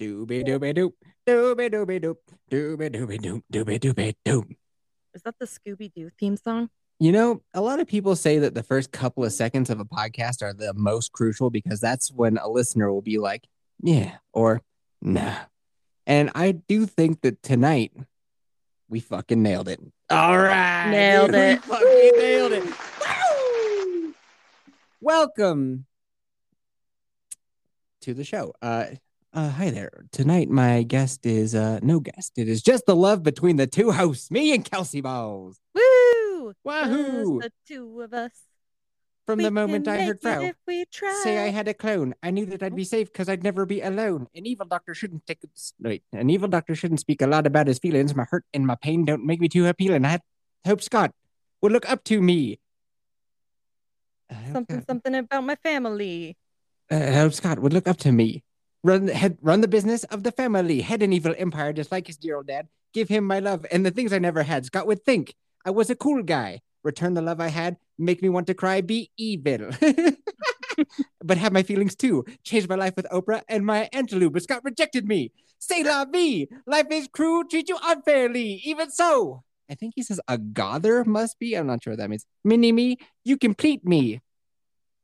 Dooby dooby doop. Dooby dooby doop. Dooby dooby doop. Dooby dooby doop. Is that the Scooby Doo theme song? You know, a lot of people say that the first couple of seconds of a podcast are the most crucial because that's when a listener will be like, yeah, or nah. And I do think that tonight we fucking nailed it. All right. Nailed dude, it. Fucking nailed it. Woo! Welcome to the show. Uh, uh, hi there. Tonight, my guest is uh, no guest. It is just the love between the two hosts, me and Kelsey Balls. Woo! Wahoo! Just the two of us. From We the moment I heard Frau if we try. say I had a clone, I knew that I'd be safe because I'd never be alone. An evil doctor shouldn't take wait. An evil doctor shouldn't speak a lot about his feelings. My hurt and my pain don't make me too appealing. I hope Scott would look up to me. Something something about my family. uh, I hope Scott would look up to me. Run the head, run the business of the family. Head an evil empire just like his dear old dad. Give him my love and the things I never had. Scott would think I was a cool guy. Return the love I had. Make me want to cry. Be evil. but have my feelings too. Change my life with Oprah and Maya Angelou. But Scott rejected me. Say la vie. Life is cruel. Treat you unfairly. Even so. I think he says a gother must be. I'm not sure what that means. Mini me. You complete me.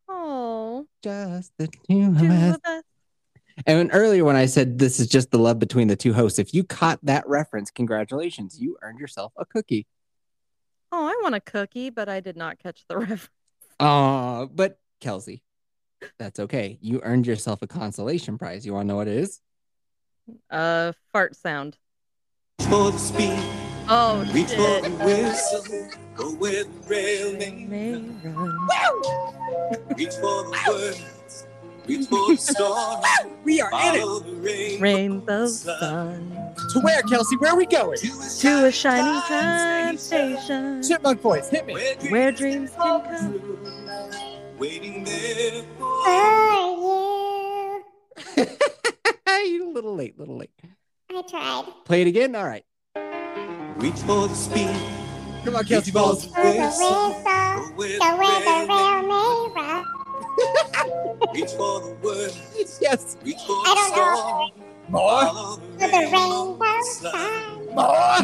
Oh, Just the two of us. Of us. And earlier, when I said this is just the love between the two hosts, if you caught that reference, congratulations, you earned yourself a cookie. Oh, I want a cookie, but I did not catch the reference. Uh, but Kelsey, that's okay. You earned yourself a consolation prize. You want to know what it is? Uh, fart sound. for the speed, Oh reach for the whistle, go where the rail may May run. reach for the words, We are follow the rain. Rainbow sun To where, Kelsey? Where are we going? to a shining time station Chipmunk voice, hit me. where dreams can come. Waiting there for you a little late, little late. I tried. Play it again. All right. reach for the speed, Come on, Kelsey for balls. the For the whistle, whistle, go where the where the the rail rail may run. may reach for the words, Yes. reach for I the don't know. storm, More. follow the For the rainbow rainbow sun. sun. More.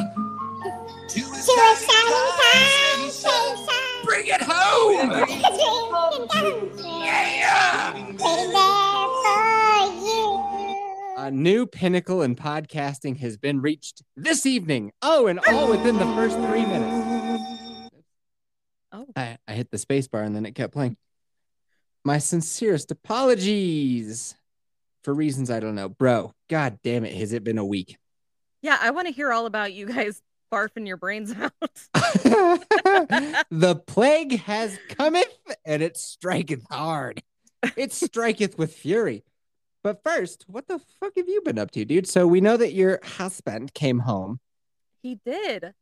To a To a shining time station. station. Bring it home. Dreams can come true. Yeah. Waiting Waiting there there for you. A new pinnacle in podcasting has been reached this evening. Oh, and all within the first three minutes. Oh, I, I hit the space bar and then it kept playing. My sincerest apologies for reasons I don't know. Bro, god damn it, has it been a week? yeah. I want to hear all about you guys barfing your brains out. the plague has cometh and it striketh hard. It striketh with fury. But first, what the fuck have you been up to, dude? So we know that your husband came home. he did.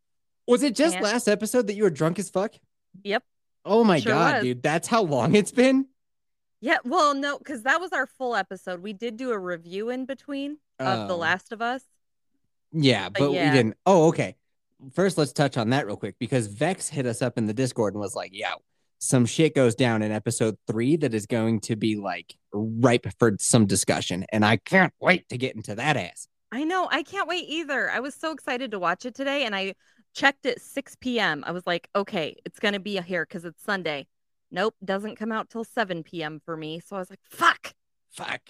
Was it just And- last episode that you were drunk as fuck? Yep. Oh my Sure god, was. dude. That's how long it's been? Yeah. Well, no, because that was our full episode. We did do a review in between of The Oh. Last of Us. Yeah, but yeah. we didn't. Oh, okay. First, let's touch on that real quick because Vex hit us up in the Discord and was like, "Yo, some shit goes down in episode three that is going to be like ripe for some discussion, and I can't wait to get into that ass." I know. I can't wait either. I was so excited to watch it today, and I checked at 6 p.m. I was like, okay, it's gonna be here because it's Sunday. Nope, doesn't come out till 7 p.m. for me. So I was like, fuck. Fuck.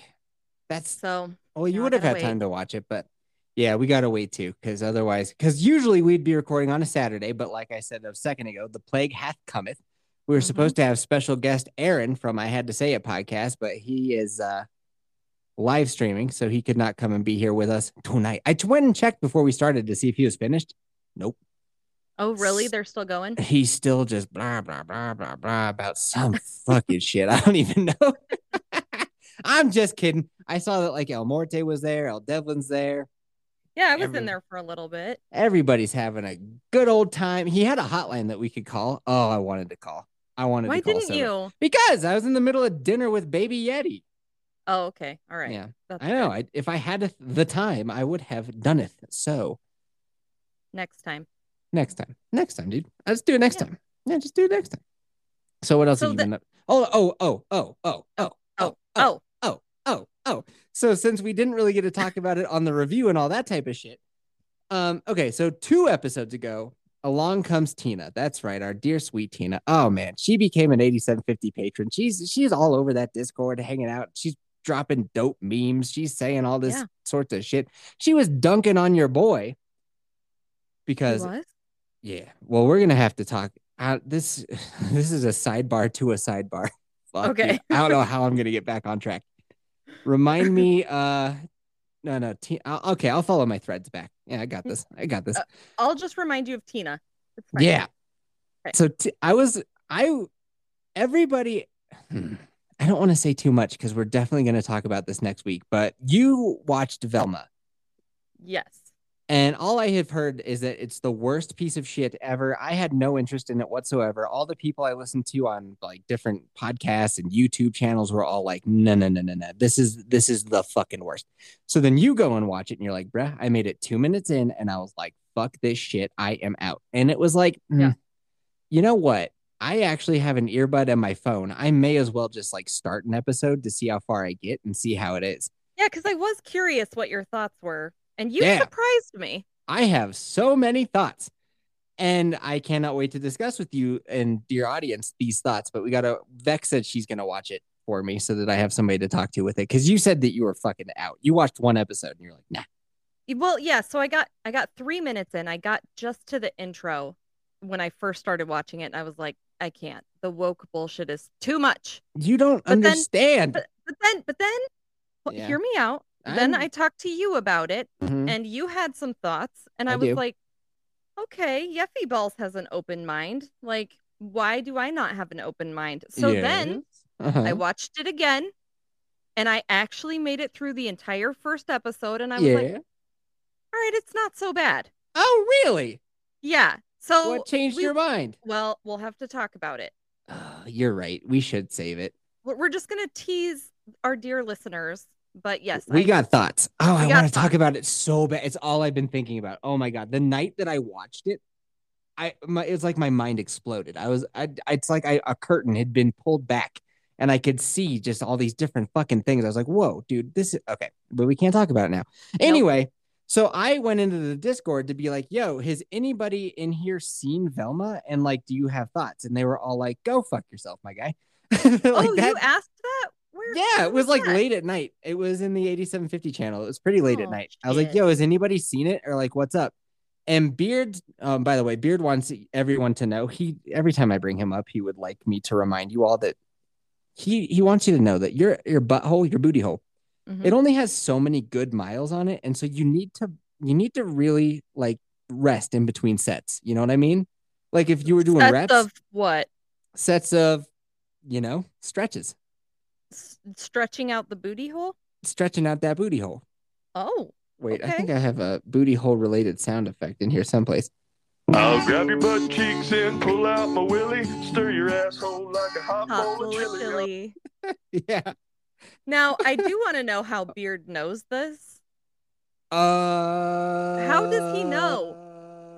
That's So well, you would have had time to watch it, but yeah, we gotta wait too, because otherwise, because usually we'd be recording on a Saturday, but like I said a second ago, the plague hath cometh. We were Mhm. supposed to have special guest Aaron from I Had to Say It podcast, but he is uh live streaming, so he could not come and be here with us tonight. I went and checked before we started to see if he was finished. Nope. Oh really? They're still going? He's still just blah blah blah blah blah about some fucking shit. I don't even know. I'm just kidding. I saw that like El Morte was there, El Devlin's there. Yeah, I was Every- in there for a little bit. Everybody's having a good old time. He had a hotline that we could call. Oh, I wanted to call. I wanted Why to call didn't so- you? Because I was in the middle of dinner with Baby Yeti. Oh, okay. All right. Yeah, That's I know. I, if I had the time, I would have done it. So Next time. Next time, next time, dude. Let's do it next Yeah. time. Yeah, just do it next time. So what else So have you the- been up? Oh, oh, oh, oh, oh, oh, Oh, oh, oh, oh, oh, So since we didn't really get to talk about it on the review and all that type of shit, um, okay, so two episodes ago, along comes Tina. That's right, our dear sweet Tina. Oh man, she became an 8750 patron. She's she's all over that Discord hanging out. She's dropping dope memes. She's saying all this Yeah. sorts of shit. She was dunking on your boy because? Yeah. Well, we're gonna have to talk. Uh, this this is a sidebar to a sidebar. Fuck. Okay. I don't know how I'm gonna get back on track. Remind me. Uh, no, no. T- I'll, okay, I'll follow my threads back. Yeah, I got this. I got this. Uh, I'll just remind you of Tina. Yeah. Okay. So t- I was. I. Everybody. hmm, I don't want to say too much because we're definitely going to talk about this next week. But you watched Velma. Yes. And all I have heard is that it's the worst piece of shit ever. I had no interest in it whatsoever. All the people I listened to on like different podcasts and YouTube channels were all like, no, no, no, no, no. This is this is the fucking worst. So then you go and watch it and you're like, bruh, I made it two minutes in and I was like, fuck this shit. I am out. And it was like, hmm, Yeah. you know what? I actually have an earbud on my phone. I may as well just like start an episode to see how far I get and see how it is. Yeah, because I was curious what your thoughts were, and you Yeah. surprised me. I have so many thoughts. And I cannot wait to discuss with you and dear audience these thoughts. But we got to, Vex said she's going to watch it for me so that I have somebody to talk to with it. Cause you said that you were fucking out. You watched one episode and you're like, nah. Well, yeah. So I got I got three minutes in. I got just to the intro when I first started watching it, and I was like, I can't. The woke bullshit is too much. You don't But then- understand. But but then but then well, Yeah. hear me out. Then I talked to you about it, Mhm. and you had some thoughts, and I I, was do. like, okay, Yeffy Balls has an open mind. Like, why do I not have an open mind? So then Uh-huh. I watched it again, and I actually made it through the entire first episode, and I was yeah. like, all right, it's not so bad. oh, really? Yeah. So what changed we- your mind? Well, we'll have to talk about it. Oh, you're right. We should save it. We're we're just gonna tease our dear listeners, but yes, we I- got thoughts. Oh, I want to talk about it so bad. It's all I've been thinking about. Oh my god, the night that I watched it, I my it's like my mind exploded. I was I it's like I, a curtain had been pulled back and I could see just all these different fucking things. I was like, "Whoa, dude, this is okay." But we can't talk about it now. Anyway, so I went into the Discord to be like, "Yo, has anybody in here seen Velma and like do you have thoughts?" And they were all like, "Go fuck yourself, my guy." like oh, you asked that? Where? yeah, it was like that? late at night. It was in the 8750 channel. It was pretty late at Oh, night. I was like, yo, has anybody seen it? Or like, what's up? And Beard, um, by the way, Beard wants everyone to know he every time I bring him up, he would like me to remind you all that he he wants you to know that your your butthole, your booty hole, Mhm. it only has so many good miles on it. And so you need to you need to really like rest in between sets. You know what I mean? Like if you were doing Sets reps, of what? sets of, you know, stretches, S- stretching out the booty hole? stretching out that booty hole. Oh, Wait, I think I have a booty hole related sound effect in here someplace. I'll grab your butt cheeks and pull out my willy, stir your asshole like a hot, hot bowl of of chili. chili. Yeah. Now, I do want to know how Beard knows this. Uh How does he know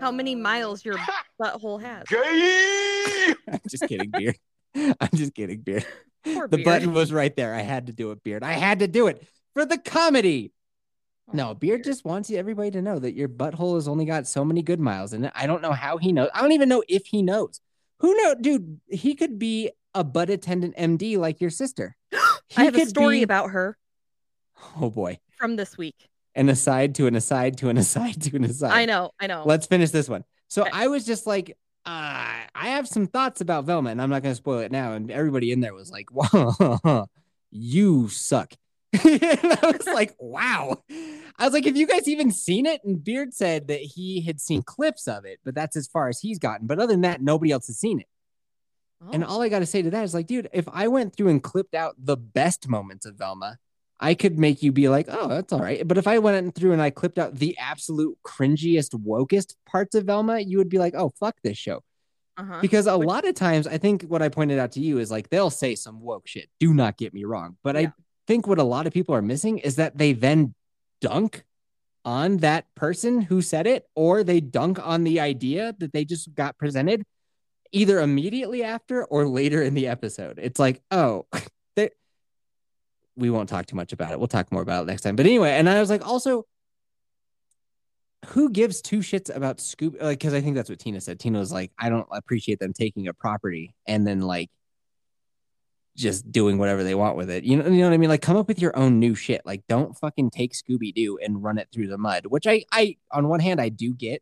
How many miles your butthole has? Gay! I'm just kidding, Beard. I'm just kidding, Beard. Poor The Beard. button was right there. I had to do it, Beard. I had to do it for the comedy. Oh, no, Oh, Beard just wants you everybody to know that your butthole has only got so many good miles in it. I don't know how he knows. I don't even know if he knows. Who know, dude? He could be a butt attendant MD like your sister. I have a story be- about her Oh boy, from this week. an aside to an aside to an aside to an aside. I know, I know. Let's finish this one. So Okay. I was just like, uh, I have some thoughts about Velma, and I'm not going to spoil it now. And everybody in there was like, "Wow, you suck." and I was like, "Wow." I was like, "Have you guys even seen it?" And Beard said that he had seen clips of it, but that's as far as he's gotten. But other than that, nobody else has seen it. And Oh. all I got to say to that is like, dude, if I went through and clipped out the best moments of Velma, I could make you be like, oh, that's all right. But if I went through and I clipped out the absolute cringiest, wokest parts of Velma, you would be like, oh, fuck this show. uh-huh. Because a Which- lot of times, I think what I pointed out to you is like, they'll say some woke shit. Do not get me wrong. But Yeah. I think what a lot of people are missing is that they then dunk on that person who said it, or they dunk on the idea that they just got presented either immediately after or later in the episode. It's like, oh, they, we won't talk too much about it. We'll talk more about it next time. But anyway, and I was like, also, who gives two shits about Scooby? Like, because I think that's what Tina said. Tina was like, I don't appreciate them taking a property and then like just doing whatever they want with it. You know, you know what I mean? Like, come up with your own new shit. Like, don't fucking take Scooby Doo and run it through the mud. Which I, I, on one hand, I do get.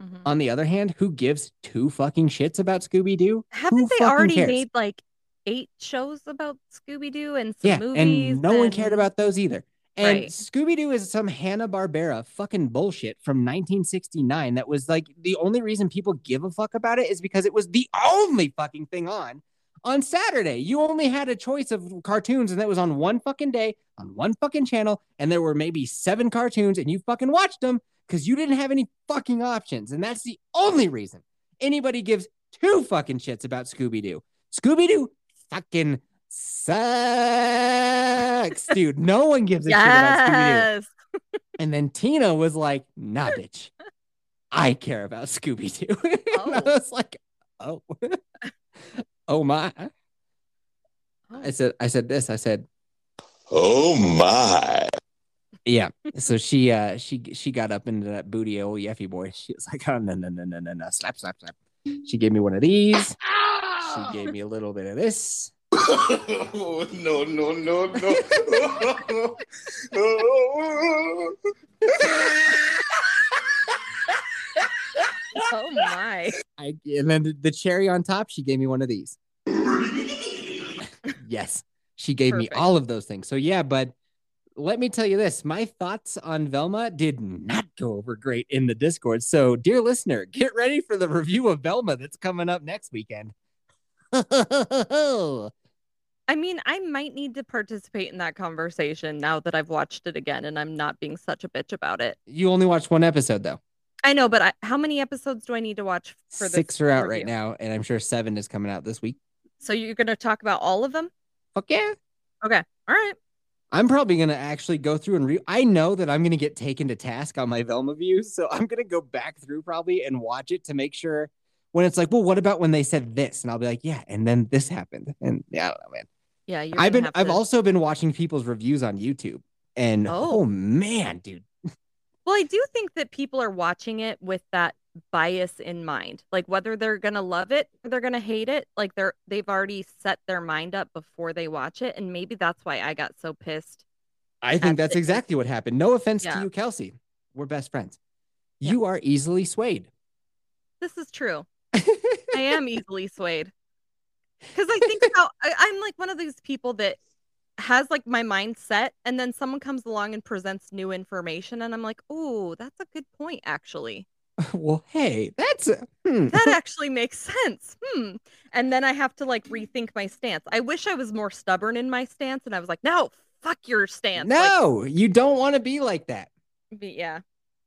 Mhm. On the other hand, who gives two fucking shits about Scooby Doo? Haven't they already cares? made like eight shows about Scooby Doo and some Yeah, movies? and no one cared about those either. And Right. Scooby Doo is some Hanna Barbera fucking bullshit from 1969. That was like the only reason people give a fuck about it is because it was the only fucking thing on on Saturday. You only had a choice of cartoons, and that was on one fucking day on one fucking channel. And there were maybe seven cartoons, and you fucking watched them because you didn't have any fucking options. And that's the only reason anybody gives two fucking shits about Scooby Doo. Scooby Doo fucking sucks, dude. No one gives a shit about Scooby Doo. And then Tina was like, nah, bitch. I care about Scooby Doo. and I Oh. was like, oh. oh my. I said, I said this. I said, Oh my. yeah. So she uh she she got up into that booty old Yeffy boy. She was like, oh no, no, no, no, no, no. Slap, slap, slap. She gave me one of these. She gave me a little bit of this. oh, no, no, no, no. Oh my. I and then the, the cherry on top, she gave me one of these. yes, she gave me all of those things. So yeah, but let me tell you this: my thoughts on Velma did not go over great in the Discord. So, dear listener, get ready for the review of Velma that's coming up next weekend. I mean, I might need to participate in that conversation now that I've watched it again and I'm not being such a bitch about it. you only watched one episode though. I know, but I, how many episodes do I need to watch for this? Six are out right now, and I'm sure seven is coming out this week. So you're going to talk about all of them? Fuck yeah! Okay. All right. I'm probably gonna actually go through and re. I know that I'm gonna get taken to task on my Velma views, so I'm gonna go back through probably and watch it to make sure when it's like, well, what about when they said this? And I'll be like, yeah, and then this happened, and yeah, I don't know, man. Yeah. You're I've been, I've to- also been watching people's reviews on YouTube, and oh, Oh. man, dude, Well, I do think that people are watching it with that bias in mind. Like whether they're going to love it or they're going to hate it, like they're they've already set their mind up before they watch it and maybe that's why I got so pissed. I think that's the- exactly what happened. No offense to you, Kelsey, we're best friends. Yeah. You are easily swayed. This is true. I am easily swayed. Cuz I think about I, I'm like one of these people that has like my mind set and then someone comes along and presents new information and I'm like, "Oh, that's a good point actually." well, hey, that's a, hmm. that actually makes sense. Hmm. And then I have to like rethink my stance. I wish I was more stubborn in my stance and I was like, no, fuck your stance. Like, no, you don't want to be like that. but yeah.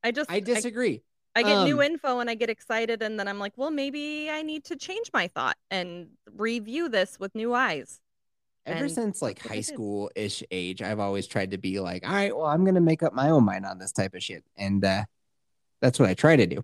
I just I disagree. I, get new um, info and I get excited and then I'm like, well, maybe I need to change my thought and review this with new eyes. Ever And since like that's what I high school ish age, I've always tried to be like, all right, well, I'm gonna make up my own mind on this type of shit. And uh that's what I try to do.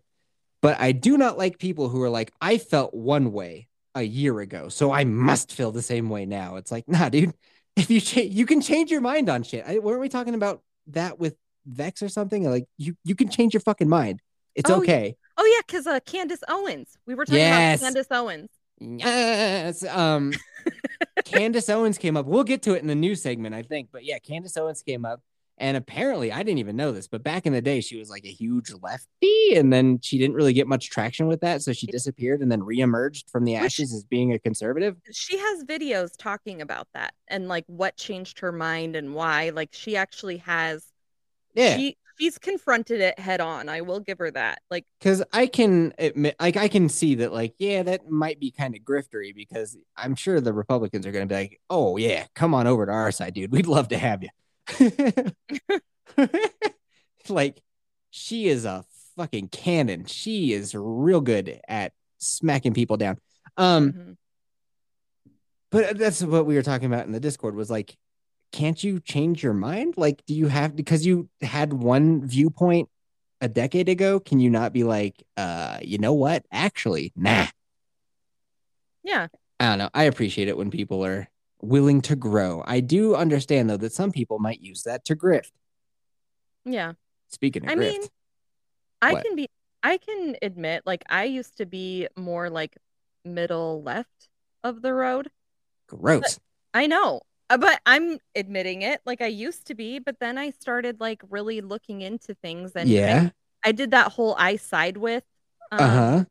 But I do not like people who are like, I felt one way a year ago, so I must feel the same way now. It's like, nah, dude. If you change, you can change your mind on shit. I, weren't we talking about that with Vex or something? Like you, you can change your fucking mind. It's Oh, yeah. okay. Oh yeah, because uh Candace Owens. We were talking Yes. about Candace Owens. Yes. Um, Candace Owens came up. We'll get to it in the news segment, I think. But yeah, Candace Owens came up. And apparently, I didn't even know this, but back in the day, she was like a huge lefty. And then she didn't really get much traction with that. So she disappeared and then reemerged from the Which- ashes as being a conservative. she has videos talking about that and like what changed her mind and why like she actually has Yeah. she she's confronted it head on i will give her that like Cause I can admit, like, I can see that, like, yeah, that might be kind of griftery because I'm sure the Republicans are going to be like, oh, yeah, come on over to our side, dude. We'd love to have you. like, she is a fucking cannon. She is real good at smacking people down. Um, mhm. but that's what we were talking about in the Discord was like, can't you change your mind? Like, do you have because you had one viewpoint a decade ago? Can you not be like, uh, you know what? Actually, nah. yeah I don't know. I appreciate it when people are willing to grow. I do understand though that some people might use that to grift. Yeah. Speaking of I grift, mean, I What? can be I can admit like I used to be more like middle left of the road. gross. I know. Uh, But I'm admitting it like I used to be, but then I started like really looking into things and yeah. I, did that whole I side with um, Uh huh.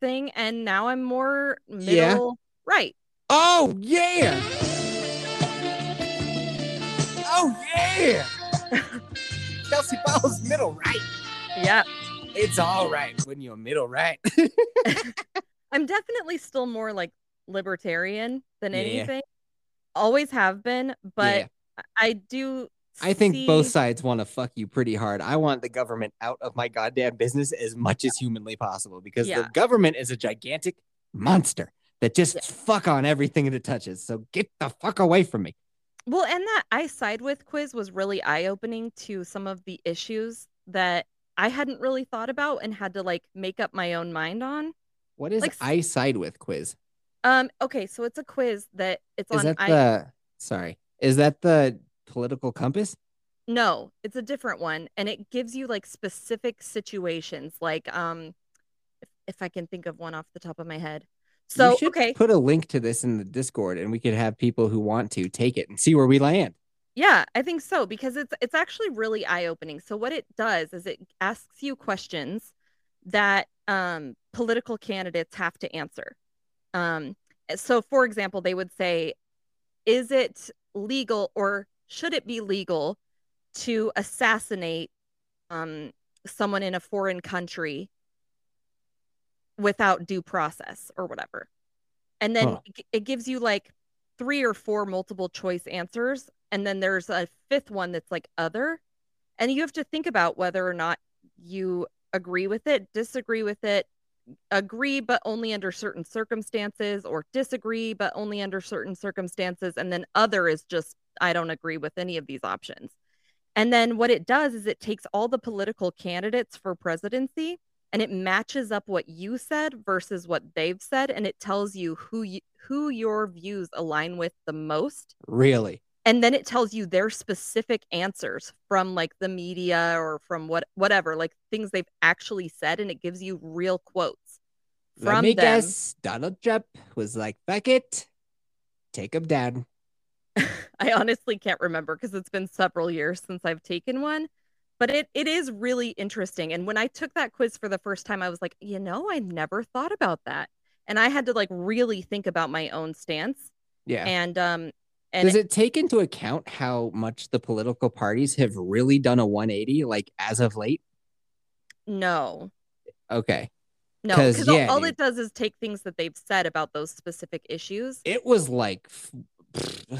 thing and now I'm more Yeah. middle right. Oh yeah. Oh yeah. Kelsey Ball's middle right. Yeah. It's all right when you're middle right. I'm definitely still more like libertarian than Yeah. anything. Always have been, but Yeah. I do I think both sides want to fuck you pretty hard. I want the government out of my goddamn business as much as humanly possible because the government is a gigantic monster that just Yeah. fuck on everything that it touches. So get the fuck away from me. Well, and that I side with quiz was really eye opening to some of the issues that I hadn't really thought about and had to like make up my own mind on. What is Like I side with quiz? Um, okay, so it's a quiz that it's Is on that I the sorry? Is that the political compass? no, it's a different one, and it gives you like specific situations, like um if, if I can think of one off the top of my head. So should okay, put a link to this in the Discord, and we could have people who want to take it and see where we land. Yeah, I think so because it's it's actually really eye-opening. So what it does is it asks you questions that um, political candidates have to answer. Um, so for example, they would say, is it legal or should it be legal to assassinate um, someone in a foreign country without due process or whatever? And then Huh. it- it gives you like three or four multiple choice answers and then there's a fifth one that's like other and you have to think about whether or not you agree with it disagree with it agree but only under certain circumstances or disagree but only under certain circumstances and then other is just i don't agree with any of these options and then what it does is it takes all the political candidates for presidency and it matches up what you said versus what they've said and it tells you who you, who your views align with the most Really? And then it tells you their specific answers from like the media or from what whatever like things they've actually said and it gives you real quotes Let from me them guess. Donald Trump was like, "Fuck it, take him down." i honestly can't remember because it's been several years since i've taken one but it it is really interesting and when i took that quiz for the first time i was like you know i never thought about that and i had to like really think about my own stance Yeah. and um and Does it take into account how much the political parties have really done a 180, like as of late? no Okay. No, because all, yeah, all dude. it does is take things that they've said about those specific issues It was like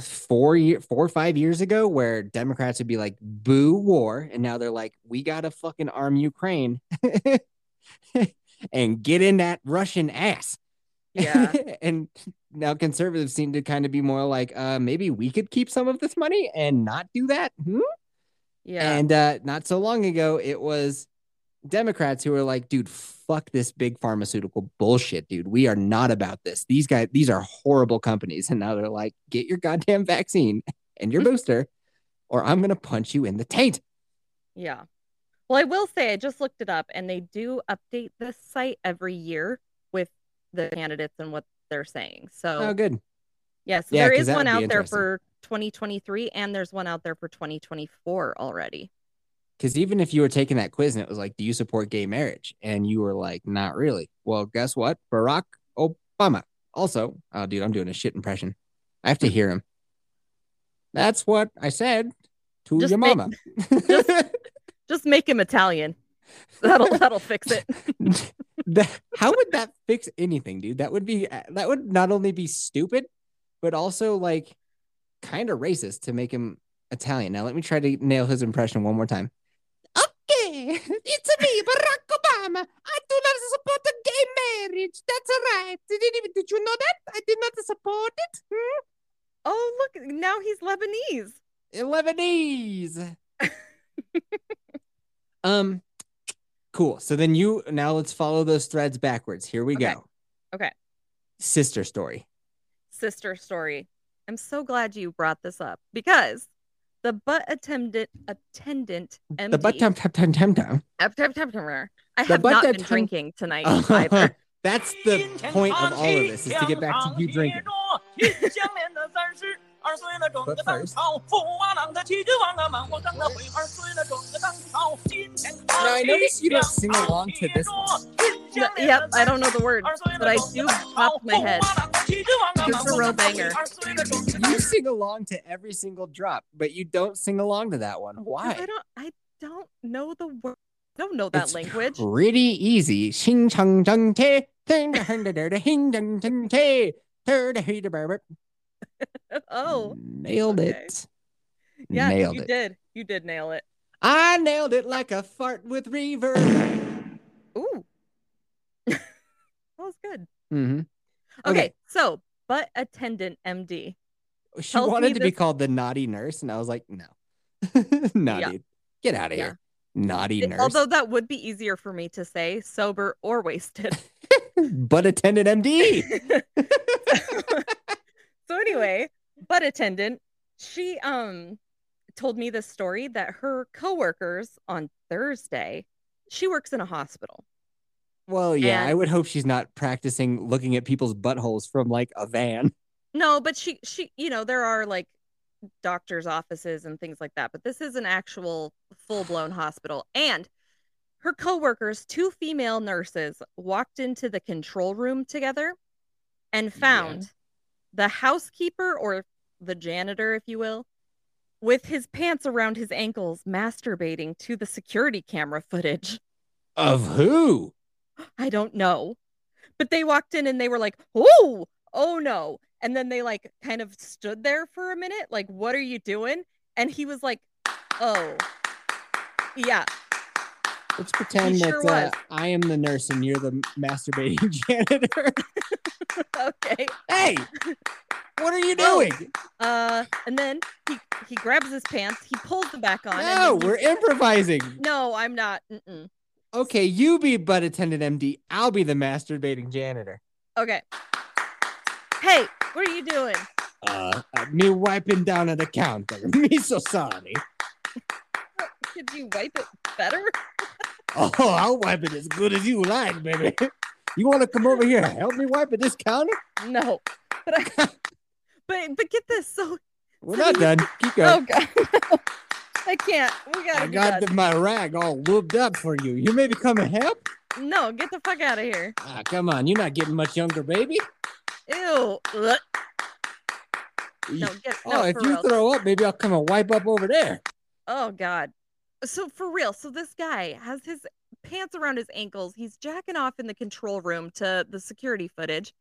four year, four or five years ago, where Democrats would be like, "Boo war," and now they're like, "We gotta fucking arm Ukraine and get in that Russian ass." Yeah. and now conservatives seem to kind of be more like, uh, maybe we could keep some of this money and not do that. Hmm? yeah And uh, not so long ago, it was Democrats who were like, dude, fuck this big pharmaceutical bullshit, dude. We are not about this. These guys, these are horrible companies. And now they're like, get your goddamn vaccine and your booster, or I'm going to punch you in the taint. Yeah. Well, I will say I just looked it up and they do update this site every year the candidates and what they're saying. So, Oh, good. yeah, so Yeah, there 'cause one out there for 2023 and there's one out there for 2024 already. Because even if you were taking that quiz and it was like, do you support gay marriage? And you were like, not really. Well, guess what? Barack Obama. Also, oh, dude, I'm doing a shit impression. I have to hear him. That's what I said to Just your make- mama. Just make him Italian. That'll that'll fix it. That- how would that fix anything, dude? That would be that would not only be stupid, but also like kind of racist to make him Italian. Now let me try to nail his impression one more time. Okay, it's me, Barack Obama. I do not support the gay marriage. That's right. Did, did, did you know that? I did not support it. Hmm? Oh, look, now he's Lebanese. Lebanese. um, cool. So then you now let's follow those threads backwards. Here we Okay. go. Okay. Sister story. Sister story. I'm so glad you brought this up because the butt attendant attendant MD. The butt temp temp temp temp temp. I have not been tem- drinking tonight either. That's the point of all of this is to get back to you drinking. But Now I notice you don't sing along to this one. Yep, I don't know the words, but I do pop my head. It's a real banger. You sing along to every single drop, but you don't sing along to that one. Why? I don't I don't know the word. I don't know that It's language. Pretty easy. Xing chang zheng te, ding da heng da da da hing ding ding te, ter da he da ba ba. Oh, nailed okay. it. yeah, nailed you it. did. You did nail it. I nailed it like a fart with reverb. Ooh. that was good. Mm-hmm. Okay, Okay. so butt attendant MD. She wanted to be called the naughty nurse, and I was like, no, naughty. Get out of Yeah. here, naughty It- nurse. Although that would be easier for me to say, sober or wasted. but attendant MD. So anyway, butt attendant, she um told me this story that her coworkers on Thursday, she works in a hospital. Well, yeah, I would hope she's not practicing looking at people's buttholes from like a van. No, but she she you know, there are like doctors' offices and things like that, but this is an actual full-blown hospital. And her coworkers, two female nurses, walked into the control room together and found the housekeeper or the janitor, if you will, with his pants around his ankles, masturbating to the security camera footage. Of who? I don't know. But they walked in and they were like, oh, oh no. And then they like kind of stood there for a minute, like, what are you doing? And he was like, oh, yeah, Let's pretend sure that uh. I am the nurse and you're the masturbating janitor. okay. hey, what are you Oh, doing? Uh, and then he he grabs his pants, he pulls them back on. No, we're improvising. no, I'm not. Mm-mm. Okay, you be butt attendant MD. I'll be the masturbating janitor. Okay. Hey, what are you doing? Uh, uh, me wiping down at the counter. Me so sorry. Could you wipe it better? Oh, I'll wipe it as good as you like, baby. You want to come over here and help me wipe at this counter? No. But I but but get this. So We're So not you- done. Keep going. oh god. I can't. We gotta I got the, my rag all lubed up for you. You maybe come and help? No, get the fuck out of here. Ah, come on. You're not getting much younger, baby. Ew. Ugh. No, get oh, no if for you real. throw up, maybe I'll come and wipe up over there. Oh god. So for real, so this guy has his pants around his ankles. He's jacking off in the control room to the security footage.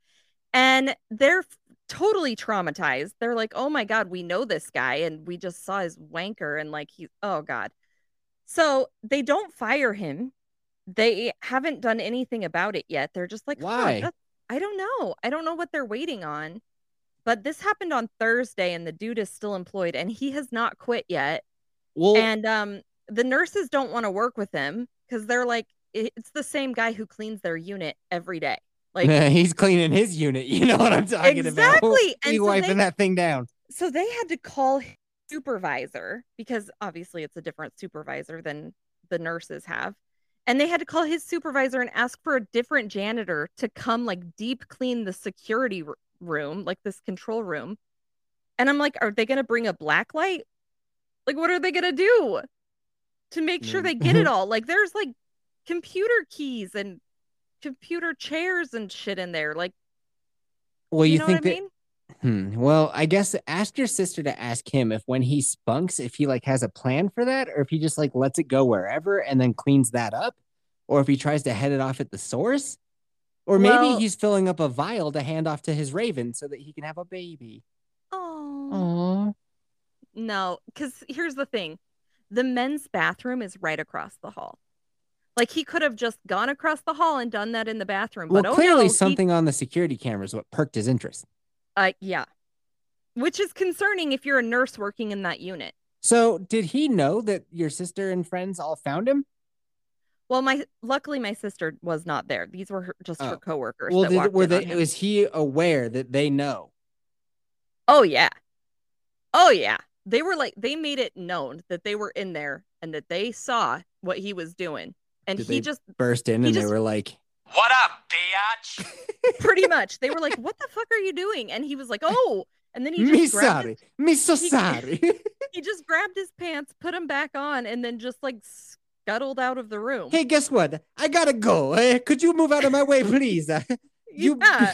And they're totally traumatized. They're like, "Oh my god, we know this guy and we just saw his wanker and like he oh god." So they don't fire him. They haven't done anything about it yet. They're just like, Why? that's- I don't know. I don't know what they're waiting on. But this happened on Thursday and the dude is still employed and he has not quit yet Well, and um the nurses don't want to work with him because they're like it's the same guy who cleans their unit every day like he's cleaning his unit. You know what I'm talking about? Exactly, and He's so wiping they- that thing down. so they had to call his supervisor because obviously it's a different supervisor than the nurses have and they had to call his supervisor and ask for a different janitor to come like deep clean the security r- room like this control room and i'm like are they going to bring a black light like what are they going to do to make sure they get it all like there's like computer keys and computer chairs and shit in there like Well, you, you, know think what i that? mean Hmm. Well, I guess ask your sister to ask him if when he spunks, if he like has a plan for that, or if he just like lets it go wherever and then cleans that up, or if he tries to head it off at the source, or maybe Well- he's filling up a vial to hand off to his raven so that he can have a baby. oh Oh, No, because here's the thing the men's bathroom is right across the hall. Like he could have just gone across the hall and done that in the bathroom. well, but oh clearly no, he- something on the security cameras what perked his interest. uh, yeah. Which is concerning if you're a nurse working in that unit. So, did he know that your sister and friends all found him? Well, my luckily my sister was not there. These were her, just her Oh. coworkers. Well, did, were they? Was he aware that they know? Oh yeah. Oh yeah. They were like they made it known that they were in there and that they saw what he was doing. And Did he they- just Burst in and just- they were like, What up, biatch? pretty much they were like, What the fuck are you doing? And he was like, Oh and then he "Me just grabbed sorry, me so he- sorry." he just grabbed his pants, put them back on, and then just like scuttled out of the room. hey, guess what? I gotta go. Uh, could you move out of my way, please? Uh, you, yeah.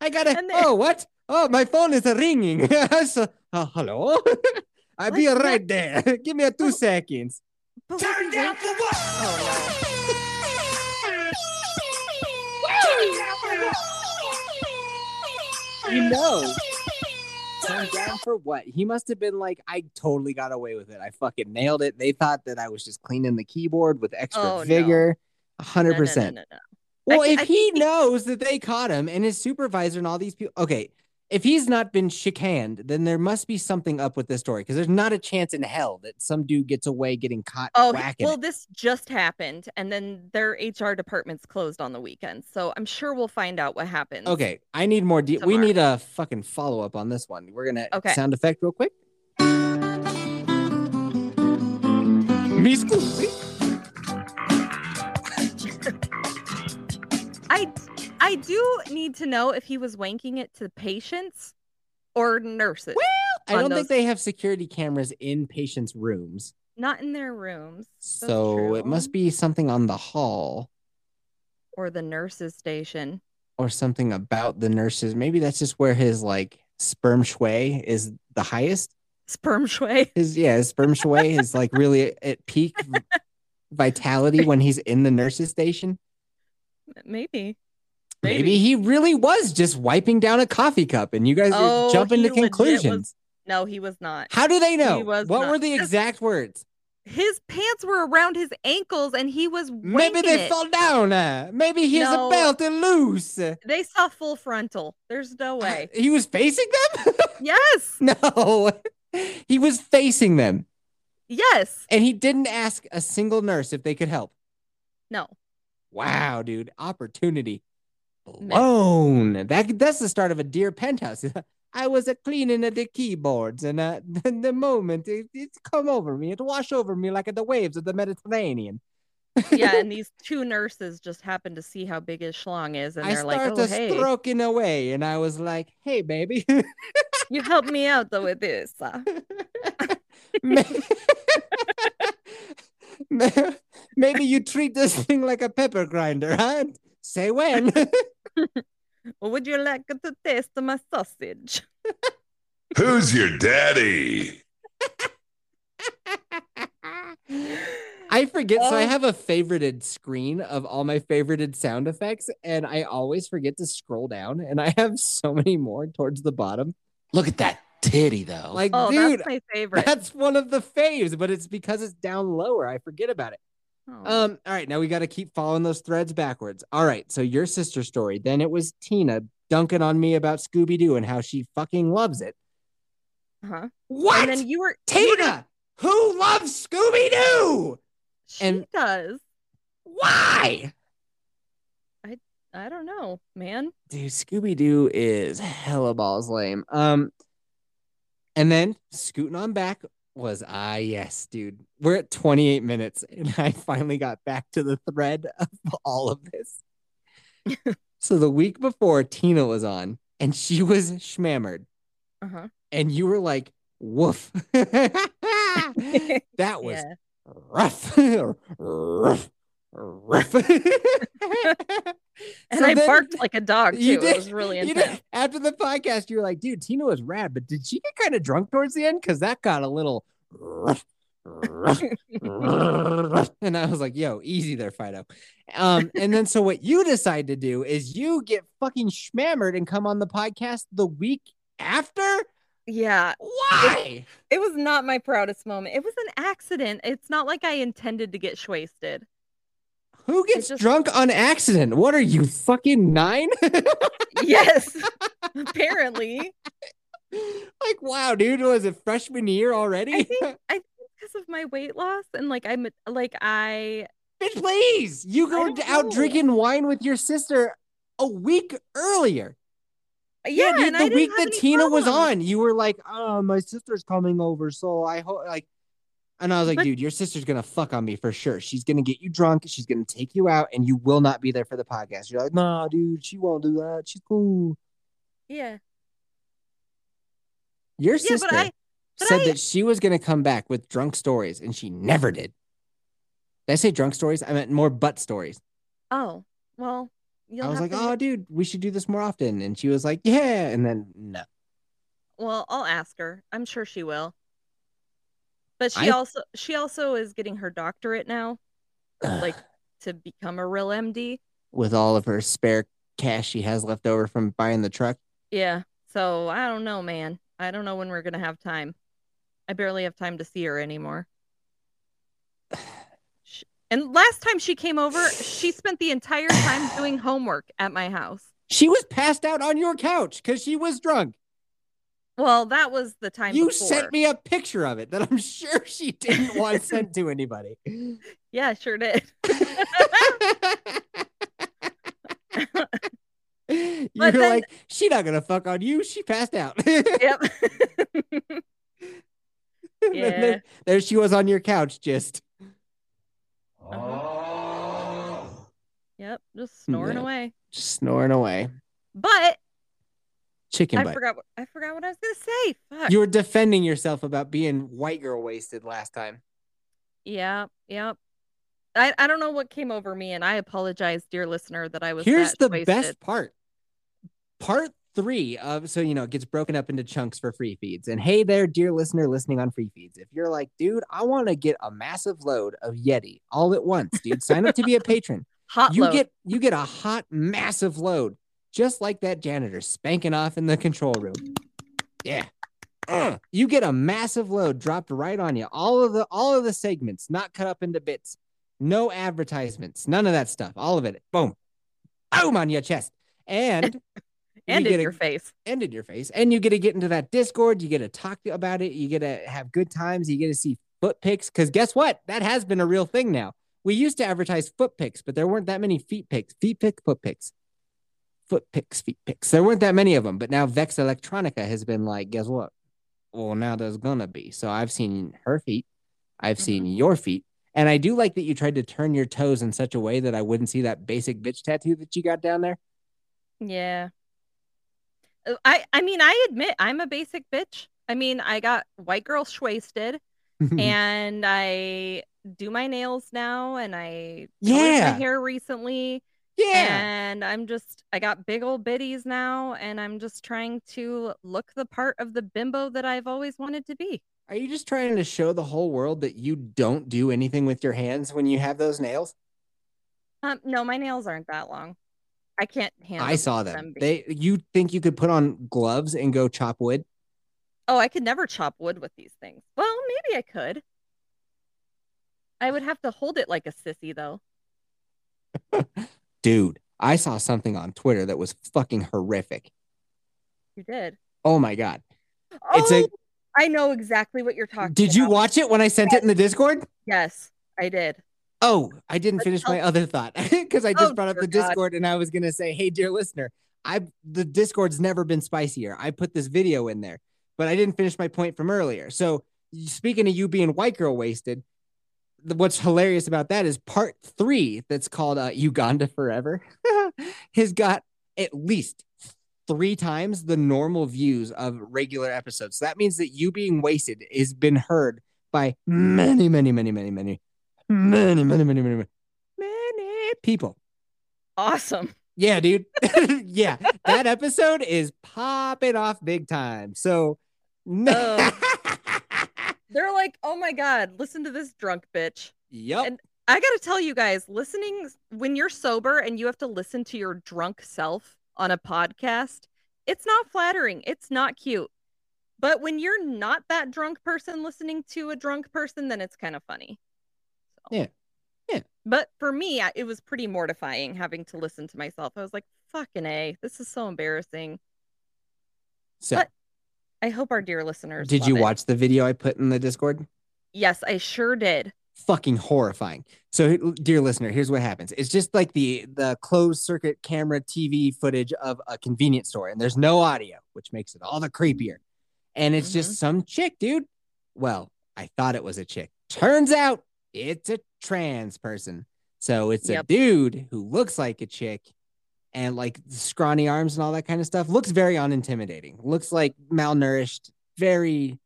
I gotta. Then- oh, what? Oh, my phone is ringing. so, uh, hello. I'll be Like, right there. Give me a two seconds. But was he wait- for what? Oh You know. Turned down for what? He must have been like, I totally got away with it. I fucking nailed it. They thought that I was just cleaning the keyboard with extra Oh, vigor. A no. hundred No, no, no, percent. no, no. Well, I- if I he think he- knows that they caught him and his supervisor and all these people, okay, if he's not been chicaned, then there must be something up with this story because there's not a chance in hell that some dude gets away getting caught Oh, whacking. well, it. this just happened, and then their HR department's closed on the weekend, so I'm sure we'll find out what happens. Okay, I need more. De- we need a fucking follow up on this one. We're gonna Okay. sound effect real quick. Me Scooby. I I do need to know if he was wanking it to patients or nurses. I don't think they have security cameras in patients' rooms, Not in their rooms so it must be something on the hall or the nurses station. or something about the nurses. Maybe that's just where his like sperm shui is the highest. Sperm shui. His yeah, his sperm shui is like really at peak vitality when he's in the nurses station. Maybe. Maybe. he really was just wiping down a coffee cup, and you guys Oh, are jumping to legit was- conclusions. No, he was not. How do they know? was What not. were the exact words? His pants were around his ankles and he was Maybe they it. fall down. Uh, maybe he's No. about to loose. They saw full frontal. There's no way. He was facing them? yes. no. He was facing them. Yes. And he didn't ask a single nurse if they could help. No. Wow, dude. Opportunity. Blown. That, that's the start of a dear penthouse. I was a cleaning of the keyboards, and uh, the, the moment it, it come over me, it wash over me like the waves of the Mediterranean. Yeah, and these two nurses just happened to see how big his schlong is, and I they're like, "Oh, hey, stroking away, and I was like, "Hey, baby, you help me out though with this." uh." Ma- Ma- maybe you treat this thing like a pepper grinder, huh? Say when." Would you like to taste my sausage? Who's your daddy? I forget. So I Oh. have a favorited screen of all my favorited sound effects, and I always forget to scroll down, and I have so many more towards the bottom. Look at that titty, though. Like, Oh, dude, that's my favorite. that's one of the faves, but it's because it's down lower. I forget about it. Oh. Um, all right, now we got to keep following those threads backwards. All right, so your sister story. Then it was Tina dunking on me about Scooby Doo and how she fucking loves it. uh-huh. What? And then you were you were- Tina, who loves Scooby Doo? She and- does. Why? I I don't know, man. Dude, Scooby Doo is hella balls lame. Um, and then scooting on back was ah yes, dude. We're at 28 minutes, and I finally got back to the thread of all of this. so the week before, Tina was on, and she was schmammered, Uh-huh. and you were like, "Woof." that was yeah. rough, rough, And So I then- barked like a dog too. You did. It was really intense. After the podcast, you were like, dude, Tina was rad, but did she get kind of drunk towards the end? Because that got a little and I was like, yo, easy there, Fido. Um, and then so what you decide to do is you get fucking schmammered and come on the podcast the week after? Yeah, Why? it was not my proudest moment. It was an accident. It's not like I intended to get wasted. Who gets just- drunk on accident? What are you, fucking nine? Yes, apparently. like, wow, dude, was it freshman year already? I think I think because of my weight loss and like I'm like I Bitch, please. You go out know. drinking wine with your sister a week earlier. Yeah, dude, and I the week that Tina was on, you were like, "Oh, my sister's coming over, so I hope." Like, and I was like, But- "Dude, your sister's gonna fuck on me for sure. She's gonna get you drunk. She's gonna take you out, and you will not be there for the podcast." You're like, "Nah, dude, she won't do that. She's cool." Yeah. Your Yeah, sister but I but said I- that she was gonna come back with drunk stories, and she never did. Did I say drunk stories? I meant more butt stories. Oh, well, you'll I was like, to "Oh, dude, we should do this more often," and she was like, "Yeah," and then no. Well, I'll ask her. I'm sure she will. But she I- also she also is getting her doctorate now Like- to become a real MD. with all of her spare cash she has left over from buying the truck. Yeah. So I don't know, man. I don't know when we're gonna have time. I barely have time to see her anymore. And last time she came over, she spent the entire time doing homework at my house. She was passed out on your couch because she was drunk. Well, that was the time You before. sent me a picture of it that I'm sure she didn't want sent to anybody. Yeah, sure did. You're But then- like, she not gonna fuck on you. She passed out. yep. Yeah. there, there she was on your couch, just ah. Yep, just snoring Yeah. away. snoring away. But Chicken I forgot what I forgot what I was gonna say. Fuck. You were defending yourself about being white girl wasted last time. Yeah, yep. I, I don't know what came over me, and I apologize, dear listener, that I was. Here's the wasted. best part. Part three of so you know it gets broken up into chunks for free feeds. And hey there, dear listener listening on free feeds. If you're like, dude, I want to get a massive load of Yeti all at once, dude, sign up to be a patron. Hot you load. get you get a hot, massive load, just like that janitor spanking off in the control room. Yeah. Uh, you get a massive load dropped right on you. All of the all of the segments not cut up into bits. No advertisements. None of that stuff. All of it. Boom. Boom on your chest. And you and get in a- your face. and in your face. And you get to get into that Discord. You get to talk about it. You get to have good times. You get to see foot pics. Because guess what? That has been a real thing now. We used to advertise foot pics, but there weren't that many feet pics. Feet pic, foot pics. Foot pics, feet pics. There weren't that many of them. But now Vex Electronica has been like, guess what? Well, now there's gonna be. So I've seen her feet. I've seen your feet. And I do like that you tried to turn your toes in such a way that I wouldn't see that basic bitch tattoo that you got down there. Yeah. Uh, I I mean, I admit I'm a basic bitch. I mean, I got white girl wasted, and I do my nails now, and I Yeah. my hair recently. Yeah. And I'm just, I got big old bitties now, and I'm just trying to look the part of the bimbo that I've always wanted to be. Are you just trying to show the whole world that you don't do anything with your hands when you have those nails? Um, no, my nails aren't that long. I can't handle. I saw them. being- They you think you could put on gloves and go chop wood? Oh, I could never chop wood with these things. Well, maybe I could. I would have to hold it like a sissy, though. Dude, I saw something on Twitter that was fucking horrific. You did. Oh my god. Oh, It's a oh, I know exactly what you're talking. Did you watch it when I sent it in the Discord? Yes, I did. Oh, I didn't finish my other thought because I just Oh, brought up the God. Discord and I was gonna say, hey, dear listener, I the Discord's never been spicier. I put this video in there, but I didn't finish my point from earlier. So speaking of you being white girl wasted, what's hilarious about that is part three that's called uh, Uganda Forever has got at least three times the normal views of regular episodes. So that means that you being wasted has been heard by many, many, many, many, many, many, many, many, many, many, many people. Awesome. Yeah, dude. yeah, that episode is popping off big time. So, They're like, oh my god, listen to this drunk bitch. yep. And- I gotta tell you guys, listening when you're sober and you have to listen to your drunk self on a podcast, it's not flattering. It's not cute. But when you're not that drunk person listening to a drunk person, then it's kind of funny. So. Yeah. Yeah. But for me, it was pretty mortifying having to listen to myself. I was like, fucking A, this is so embarrassing. so, but I hope our dear listeners. did you it. watch the video I put in the Discord? Yes, I sure did. fucking horrifying. So, dear listener, here's what happens. It's just like the the closed circuit camera TV footage of a convenience store, and there's no audio, which makes it all the creepier. And it's just mm-hmm. some chick, dude. Well, I thought it was a chick. Turns out it's a trans person. So it's a dude who looks like a chick and like scrawny arms and all that kind of stuff. Looks very unintimidating. Looks like malnourished, very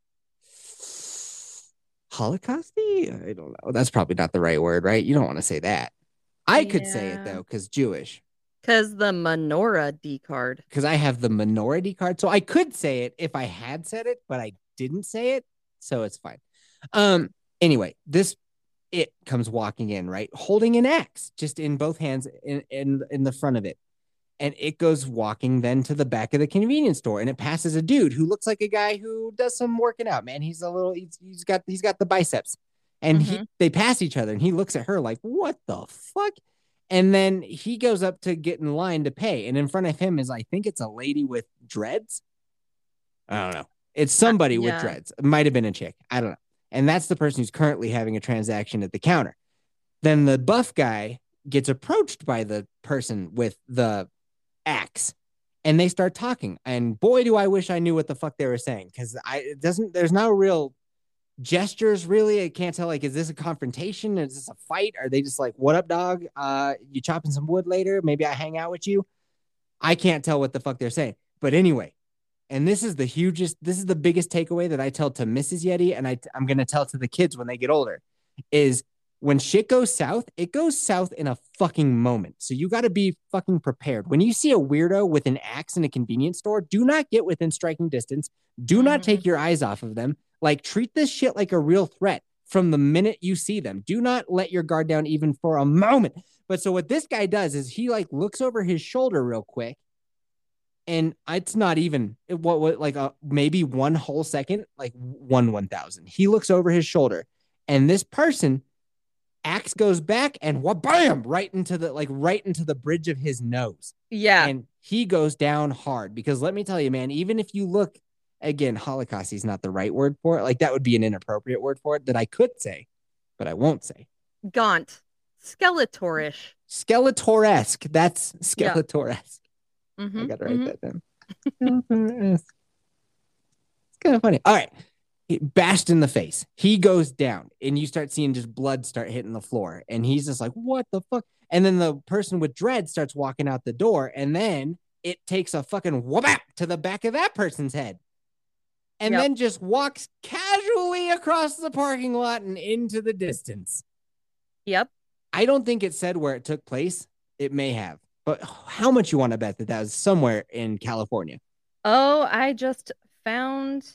Holocausty? I don't know. That's probably not the right word, right? You don't want to say that. I could say it though, because Jewish, Because the menorah D card. because I have the minority card. So I could say it if I had said it, but I didn't say it. So it's fine. Um, anyway, this it comes walking in, right? Holding an axe just in both hands in, in in the front of it. And it goes walking then to the back of the convenience store and it passes a dude who looks like a guy who does some working out, man. He's a little he's, he's got he's got the biceps. And he mm-hmm. they pass each other and he looks at her like, "What the fuck?" And then he goes up to get in line to pay and in front of him is I think it's a lady with dreads. I don't know. It's uh, somebody with dreads. It might have been a chick. I don't know. And that's the person who's currently having a transaction at the counter. Then the buff guy gets approached by the person with the axe and they start talking. And boy, do I wish I knew what the fuck they were saying because I it doesn't, there's no real gestures really. I can't tell, like, is this a confrontation? Is this a fight? Are they just like, what up, dog? Uh, you chopping some wood later? Maybe I hang out with you. I can't tell what the fuck they're saying. But anyway, and this is the hugest, this is the biggest takeaway that I tell to Mrs. Yeti, and I, I'm gonna tell to the kids when they get older, is when shit goes south, it goes south in a fucking moment. So you got to be fucking prepared. When you see a weirdo with an axe in a convenience store, do not get within striking distance. Do not Mhm. take your eyes off of them. Like treat this shit like a real threat from the minute you see them. Do not let your guard down even for a moment. But so what this guy does is he like looks over his shoulder real quick and it's not even what what like a maybe one whole second like one one thousand he looks over his shoulder and this person axe goes back and what bam right into the like right into the bridge of his nose Yeah. and he goes down hard because let me tell you man even if you look again holocaust is not the right word for it like that would be an inappropriate word for it that i could say but i won't say Gaunt. Skeletorish. skeletor-esque that's Yeah. skeletor-esque I gotta write mhm. that down. it's kind of funny. All right. He bashed in the face. He goes down, and you start seeing just blood start hitting the floor. And he's just like, What the fuck? And then the person with dread starts walking out the door, and then it takes a fucking whoop to the back of that person's head. And Yep. then just walks casually across the parking lot and into the distance. Yep. I don't think it said where it took place. It may have, but how much you want to bet that that was somewhere in California? Oh, I just found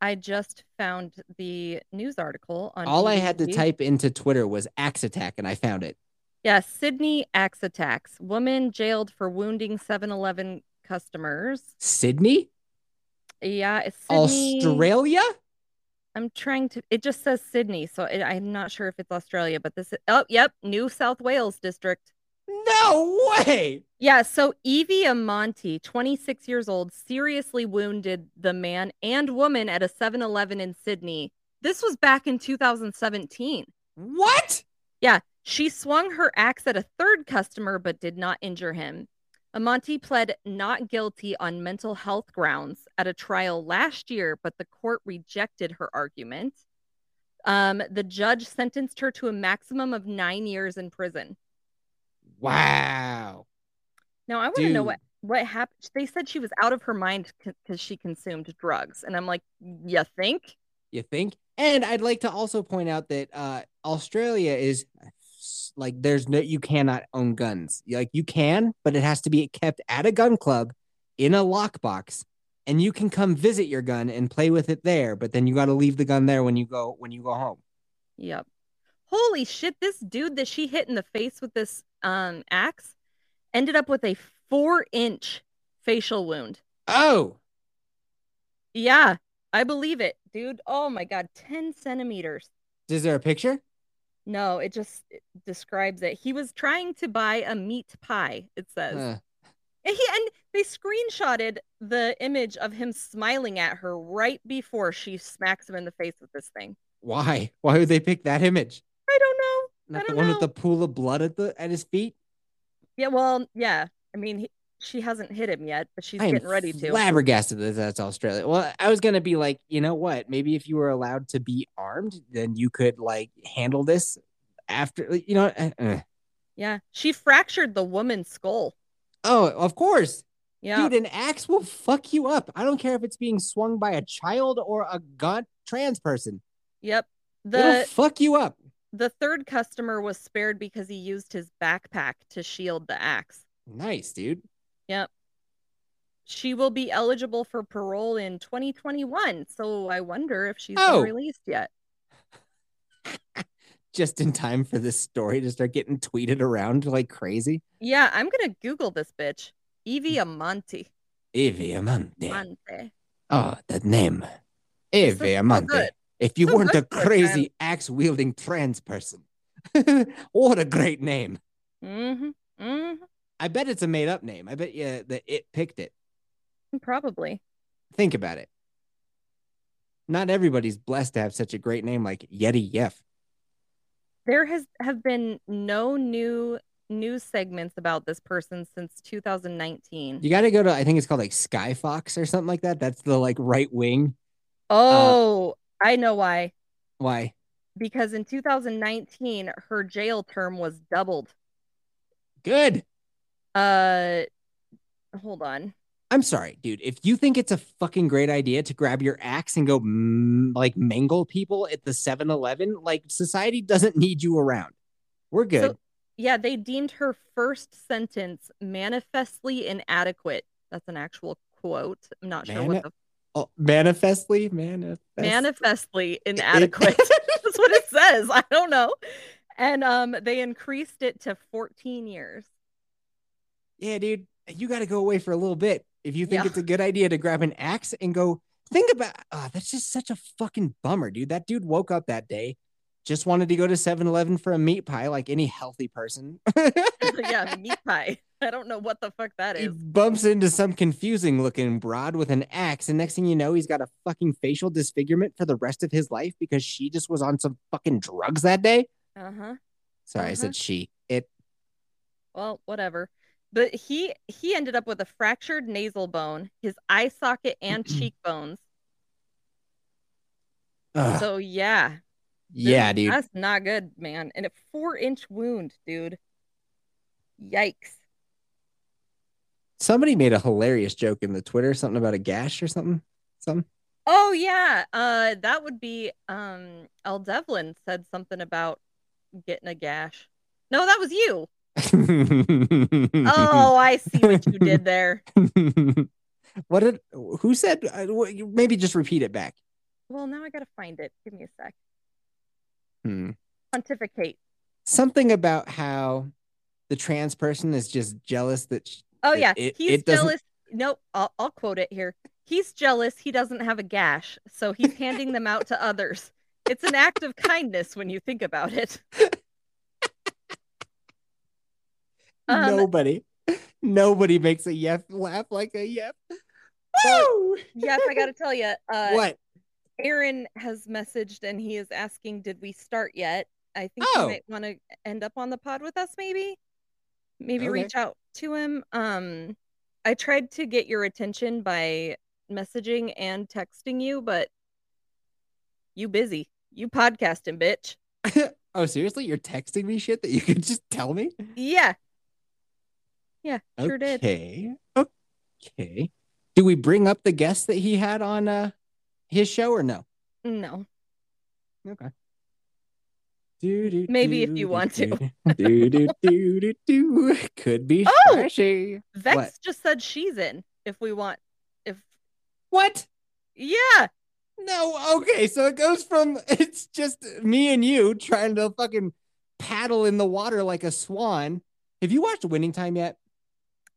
I just found the news article on All I had to type into Twitter was axe attack, and I found it. Yeah, Sydney axe attacks. Woman jailed for wounding 7-Eleven customers. Sydney, Yeah, it's Sydney. Australia. I'm trying to. It just says Sydney, so it, I'm not sure if it's Australia, but this. Is, oh, yep, New South Wales district. No way. Yeah, so Evie Amonte, 26 years old, seriously wounded the man and woman at a 7-Eleven in Sydney. This was back in 2017. What? Yeah, she swung her axe at a third customer but did not injure him. Amonte pled not guilty on mental health grounds at a trial last year, but the court rejected her argument. Um, the judge sentenced her to a maximum of nine years in prison. Wow. Now I want to know what what happened. They said she was out of her mind because she consumed drugs, and I'm like, you think? You think? And I'd like to also point out that uh, Australia is like there's no you cannot own guns. Like you can, but it has to be kept at a gun club in a lockbox, and you can come visit your gun and play with it there. But then you got to leave the gun there when you go when you go home. Yep. Holy shit! This dude that she hit in the face with this um axe ended up with a four inch facial wound. Oh, Yeah, I believe it, dude. Oh my god, ten centimeters. is there a picture? No, it just it describes it. He was trying to buy a meat pie. It says. Uh, And he and they screenshotted the image of him smiling at her right before she smacks him in the face with this thing. why? Why would they pick that image? I don't know. Not the don't one with the pool of blood at the at his feet. Yeah, well, yeah. I mean, he, she hasn't hit him yet, but she's I getting ready to. Flabbergasted that that's Australia. Well, I was gonna be like, you know what? Maybe if you were allowed to be armed, then you could like handle this after. You know. uh, uh. Yeah, she fractured the woman's skull. Oh, of course, Yeah, dude. An axe will fuck you up. I don't care if it's being swung by a child or a gaunt trans person. yep. It'll The fuck you up. The third customer was spared because he used his backpack to shield the axe. Nice, dude. Yep. She will be eligible for parole in 2021, so I wonder if she's Oh. been released yet. Just in time for this story to start getting tweeted around like crazy. Yeah, I'm gonna Google this bitch. Evie hmm. Amante. Evie Amante. Amante. Oh, that name. Evie so Amante. good. If you weren't a good for a crazy axe wielding trans person. what a great name. Mm-hmm. hmm I bet it's a made up name. I bet you that it picked it. Probably. Think about it. Not everybody's blessed to have such a great name like Yeti Yef. There has have been no new news segments about this person since 2019. You got to go to, I think it's called like Sky Fox or something like that. That's the like right wing. Oh, I know why. Why? Because in 2019, her jail term was doubled. Good. Uh, hold on. I'm sorry, dude. If you think it's a fucking great idea to grab your axe and go mm, like mangle people at the 7 Eleven, like society doesn't need you around. We're good. So, yeah, they deemed her first sentence manifestly inadequate. That's an actual quote. I'm not sure what the manifestly, manifest. manifestly inadequate. That's what it says. I don't know. And um, they increased it to 14 years. yeah, dude. You got to go away for a little bit if you think Yeah. it's a good idea to grab an axe and go. Think about. Oh, that's just such a fucking bummer, dude. That dude woke up that day, just wanted to go to 7-Eleven for a meat pie, like any healthy person. yeah, meat pie. I don't know what the fuck that is. he bumps into some confusing looking broad with an axe, and next thing you know, he's got a fucking facial disfigurement for the rest of his life because she just was on some fucking drugs that day. Uh huh. Sorry, I Uh-huh. said she. It. Well, whatever. But he he ended up with a fractured nasal bone, his eye socket and cheekbones. ugh, So yeah, yeah, dude. that's not good, man. And a four inch wound, dude. Yikes. Somebody made a hilarious joke in the Twitter, something about a gash or something. Something. Oh yeah, uh, that would be um. El Devlin said something about getting a gash. No, that was you. Oh, I see what you did there. what did? Who said? uh, Maybe just repeat it back. Well, now I gotta find it. Give me a sec. Hmm. Pontificate. Something about how the trans person is just jealous that. sh- Oh It- yeah, it- he's it jealous. Nope, I'll, I'll quote it here. He's jealous he doesn't have a gash, so he's handing them out to others. It's an act of kindness when you think about it. Um, Nobody. Nobody makes a yep laugh like a yep. Woo! Yes, I gotta tell you, uh, what? Aaron has messaged and he is asking, "Did we start yet?" I think Oh. you might want to end up on the pod with us, maybe. Maybe Okay. reach out to him. Um, I tried to get your attention by messaging and texting you, but you busy. You podcasting, bitch. oh, seriously? You're texting me shit that you could just tell me? Yeah. Yeah, sure did. Okay. Okay. Do we bring up the guest that he had on uh his show or no? No. Okay. Do, do, Maybe if you do, want to. Do, do, do, do, do. Could be Oh! flashy. Vex What? just said she's in. If we want, if What? yeah, No, okay, so it goes from it's just me and you trying to fucking paddle in the water like a swan. Have you watched Winning Time yet?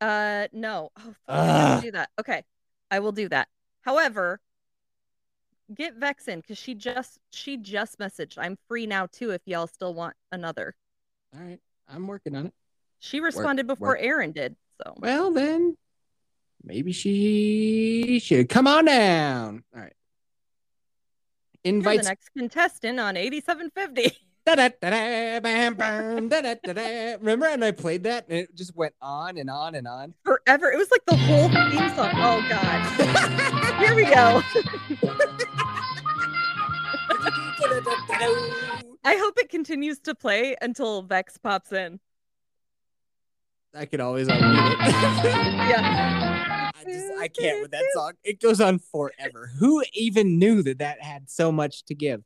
Uh, no. Oh, fuck, I do that. Okay, I will do that. However, get Vex in because she just she just messaged. I'm free now too. If y'all still want another, All right, I'm working on it. she responded before work. Aaron did. So Well, then maybe she should come on down. All right. you're the next contestant on 8750. Da-da-da-da, bam, bam, da-da-da-da. Remember when I played that and it just went on and on and on? Forever. It was like the whole theme song. Oh God. Here we go. I hope it continues to play until Vex pops in. I could always unmute it. Yeah. I just I can't with that song. It goes on forever. Who even knew that that had so much to give?